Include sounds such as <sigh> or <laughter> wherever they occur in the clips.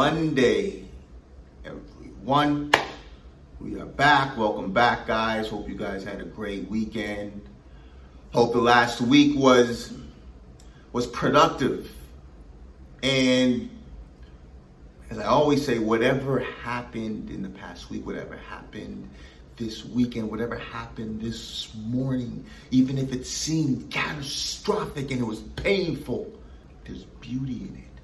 Monday, everyone. We are back. Welcome back, guys. Hope you guys had a great weekend. Hope the last week was was productive. And as I always say, whatever happened in the past week, whatever happened this weekend, whatever happened this morning, even if it seemed catastrophic and it was painful, there's beauty in it.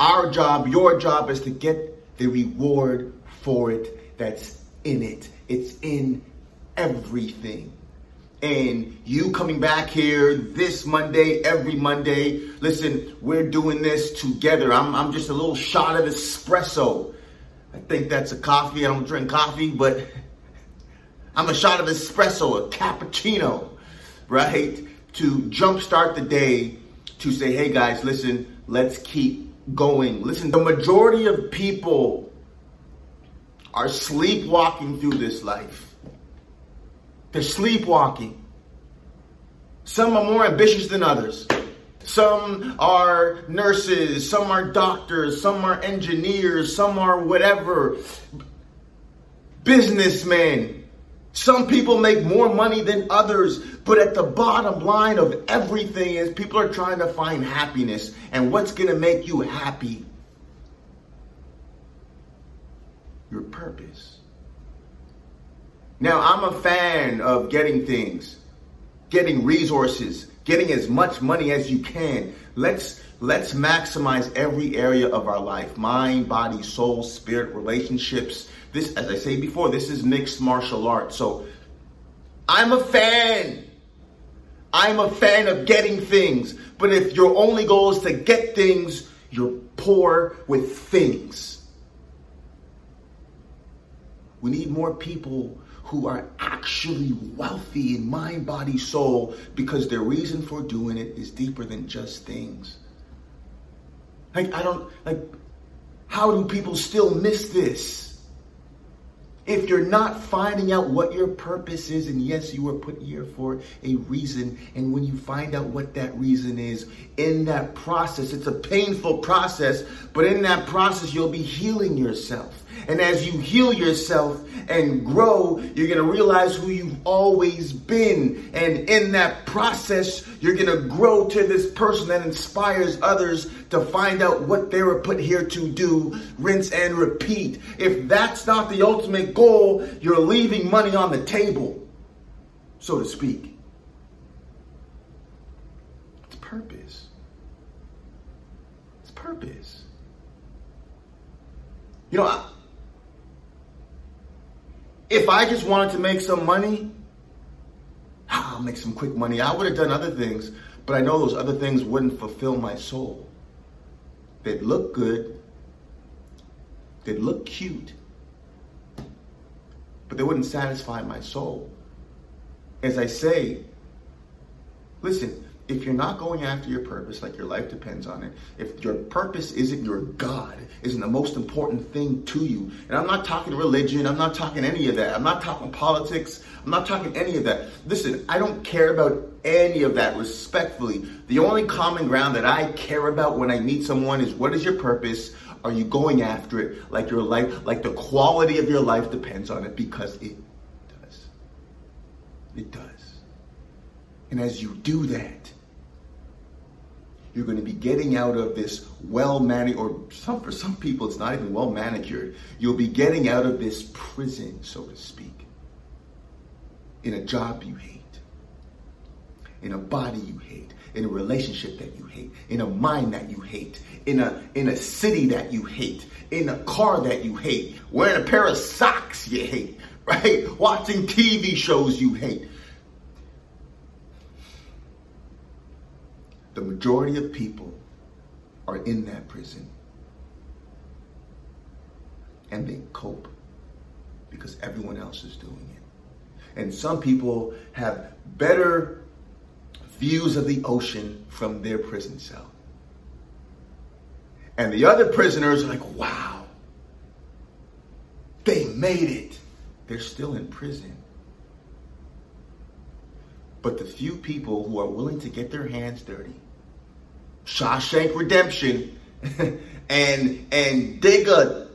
Our job, your job is to get the reward for it that's in it. It's in everything. And you coming back here this Monday, every Monday, listen, we're doing this together. I'm, I'm just a little shot of espresso. I think that's a coffee. I don't drink coffee, but <laughs> I'm a shot of espresso, a cappuccino, right? To jumpstart the day to say, hey guys, listen, let's keep going. Listen, the majority of people are sleepwalking through this life. They're sleepwalking. Some are more ambitious than others. Some are nurses, some are doctors, some are engineers, some are whatever. Businessmen. Some people make more money than others, but at the bottom line of everything is people are trying to find happiness. And what's going to make you happy? Your purpose. Now, I'm a fan of getting things, getting resources, getting as much money as you can. Let's let's maximize every area of our life. Mind, body, soul, spirit, relationships, this, as I say before, this is mixed martial arts. So I'm a fan. I'm a fan of getting things. But if your only goal is to get things, you're poor with things. We need more people who are actually wealthy in mind, body, soul, because their reason for doing it is deeper than just things. Like, I don't, like, how do people still miss this? If you're not finding out what your purpose is, and yes, you were put here for a reason, and when you find out what that reason is, in that process, it's a painful process, but in that process, you'll be healing yourself. And as you heal yourself and grow, you're going to realize who you've always been. And in that process, you're going to grow to this person that inspires others to find out what they were put here to do, rinse and repeat. If that's not the ultimate goal, you're leaving money on the table, so to speak. It's purpose. It's purpose. You know, I, if I just wanted to make some money, I'll make some quick money. I would have done other things, but I know those other things wouldn't fulfill my soul. They'd look good, they'd look cute, but they wouldn't satisfy my soul. As I say, listen, if you're not going after your purpose, like your life depends on it, if your purpose isn't your God, isn't the most important thing to you, and I'm not talking religion, I'm not talking any of that, I'm not talking politics, I'm not talking any of that. Listen, I don't care about any of that respectfully. The only common ground that I care about when I meet someone is what is your purpose? Are you going after it? Like your life, like the quality of your life depends on it because it does. It does. And as you do that, you're going to be getting out of this well manicured, or some, for some people, it's not even well manicured. You'll be getting out of this prison, so to speak, in a job you hate, in a body you hate, in a relationship that you hate, in a mind that you hate, in a in a city that you hate, in a car that you hate, wearing a pair of socks you hate, <laughs> right? Watching TV shows you hate. The majority of people are in that prison. And they cope because everyone else is doing it. And some people have better views of the ocean from their prison cell. And the other prisoners are like, wow, they made it. They're still in prison. But the few people who are willing to get their hands dirty, Shawshank Redemption, <laughs> and and dig a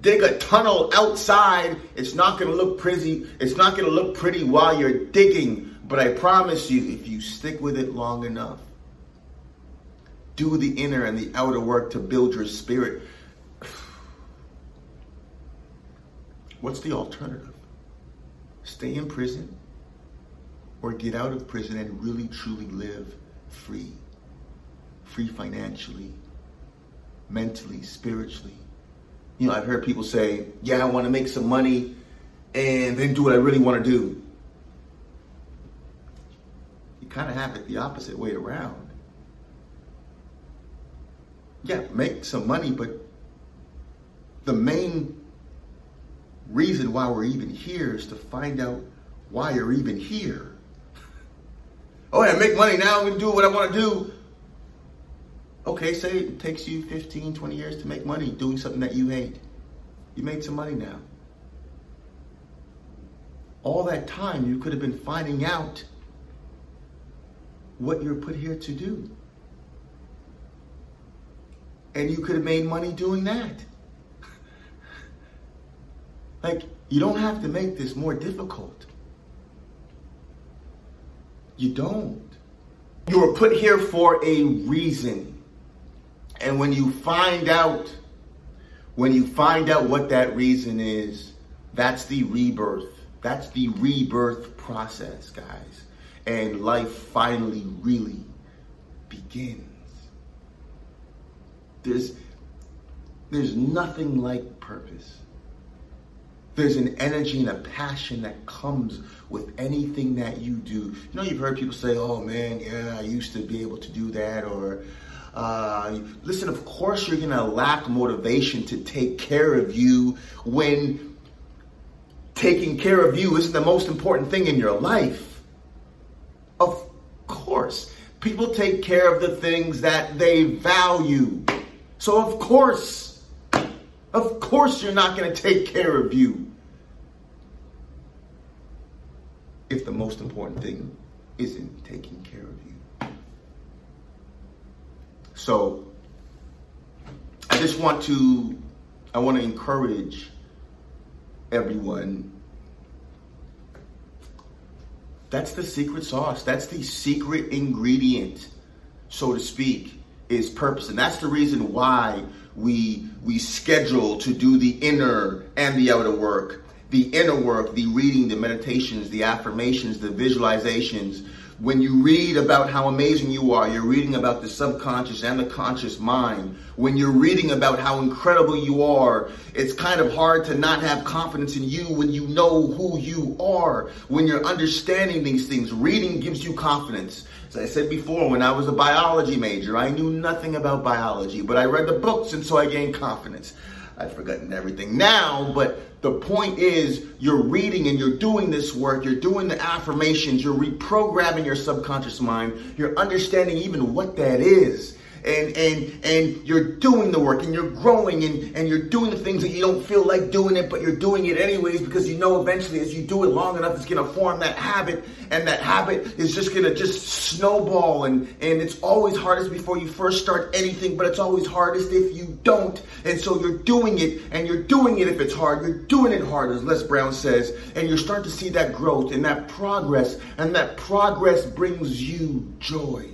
dig a tunnel outside, it's not to look pretty. It's not going to look pretty while you're digging. But I promise you, if you stick with it long enough, do the inner and the outer work to build your spirit. <sighs> What's the alternative? Stay in prison or get out of prison and really truly live free. Free financially, mentally, spiritually. You know, I've heard people say, yeah, I want to make some money and then do what I really want to do. You kind of have it the opposite way around. Yeah, make some money, but the main reason why we're even here is to find out why you're even here. Oh, yeah, make money now, I'm to do what I want to do. Okay, say it takes you 15, 20 years to make money doing something that you hate. You made some money now. All that time you could have been finding out what you're put here to do. And you could have made money doing that. <laughs> like, you don't have to make this more difficult. You don't. You were put here for a reason. And when you find out, when you find out what that reason is, that's the rebirth. That's the rebirth process, guys. And life finally really begins. There's, there's nothing like purpose. There's an energy and a passion that comes with anything that you do. You know, you've heard people say, oh man, yeah, I used to be able to do that, or uh, listen, of course, you're going to lack motivation to take care of you when taking care of you isn't the most important thing in your life. Of course, people take care of the things that they value. So, of course, of course, you're not going to take care of you if the most important thing isn't taking care of you. So I just want to I want to encourage everyone. That's the secret sauce. That's the secret ingredient, so to speak, is purpose. And that's the reason why we we schedule to do the inner and the outer work. The inner work, the reading, the meditations, the affirmations, the visualizations, when you read about how amazing you are, you're reading about the subconscious and the conscious mind. When you're reading about how incredible you are, it's kind of hard to not have confidence in you when you know who you are. When you're understanding these things, reading gives you confidence. As I said before, when I was a biology major, I knew nothing about biology, but I read the books and so I gained confidence. I've forgotten everything now, but the point is you're reading and you're doing this work, you're doing the affirmations, you're reprogramming your subconscious mind, you're understanding even what that is and and and you're doing the work and you're growing and, and you're doing the things that you don't feel like doing it, but you're doing it anyways because you know eventually as you do it long enough, it's gonna form that habit, and that habit is just gonna just snowball and and it's always hardest before you first start anything, but it's always hardest if you don't. And so you're doing it and you're doing it if it's hard, you're doing it hard, as Les Brown says, and you're starting to see that growth and that progress, and that progress brings you joy.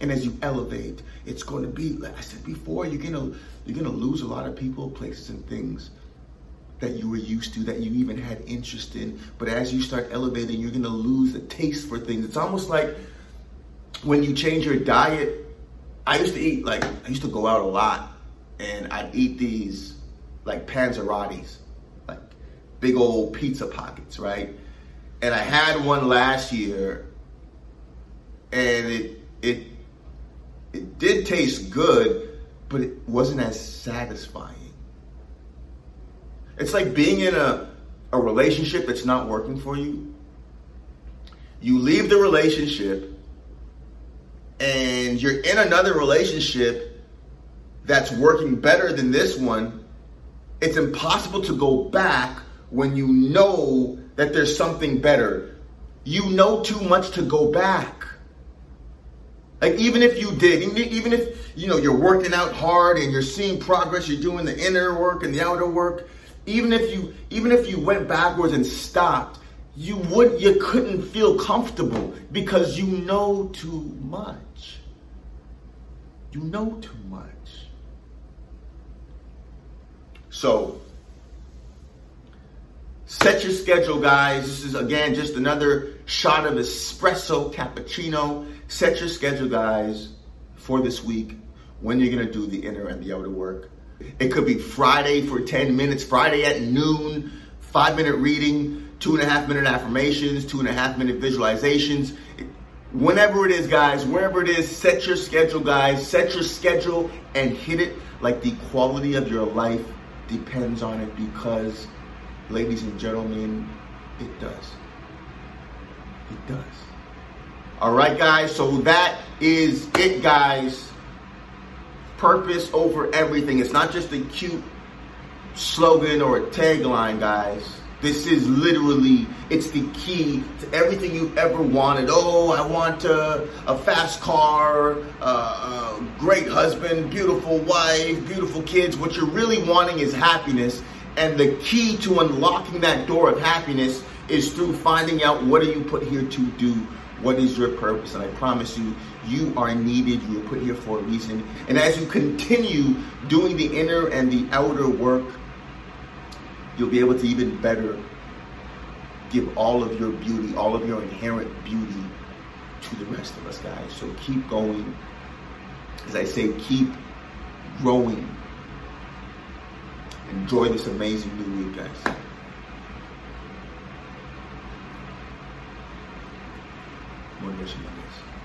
And as you elevate, it's going to be, like I said before, you're gonna you're gonna lose a lot of people, places, and things that you were used to, that you even had interest in. But as you start elevating, you're gonna lose the taste for things. It's almost like when you change your diet. I used to eat like I used to go out a lot, and I'd eat these like panzerottis, like big old pizza pockets, right? And I had one last year, and it it it did taste good, but it wasn't as satisfying. It's like being in a, a relationship that's not working for you. You leave the relationship and you're in another relationship that's working better than this one. It's impossible to go back when you know that there's something better. You know too much to go back. Like even if you did, even if you know you're working out hard and you're seeing progress, you're doing the inner work and the outer work. Even if you even if you went backwards and stopped, you would you couldn't feel comfortable because you know too much. You know too much. So set your schedule, guys. This is again just another shot of espresso cappuccino. Set your schedule, guys, for this week when you're gonna do the inner and the outer work. It could be Friday for 10 minutes, Friday at noon, five minute reading, two and a half minute affirmations, two and a half minute visualizations. Whenever it is, guys, wherever it is, set your schedule, guys. Set your schedule and hit it like the quality of your life depends on it because, ladies and gentlemen, it does. It does. All right, guys. So that is it, guys. Purpose over everything. It's not just a cute slogan or a tagline, guys. This is literally, it's the key to everything you've ever wanted. Oh, I want a, a fast car, a great husband, beautiful wife, beautiful kids. What you're really wanting is happiness. And the key to unlocking that door of happiness is through finding out what are you put here to do? What is your purpose? And I promise you, you are needed. You are put here for a reason. And as you continue doing the inner and the outer work, you'll be able to even better give all of your beauty, all of your inherent beauty to the rest of us, guys. So keep going. As I say, keep growing. Enjoy this amazing new week, guys. Motivation Mondays.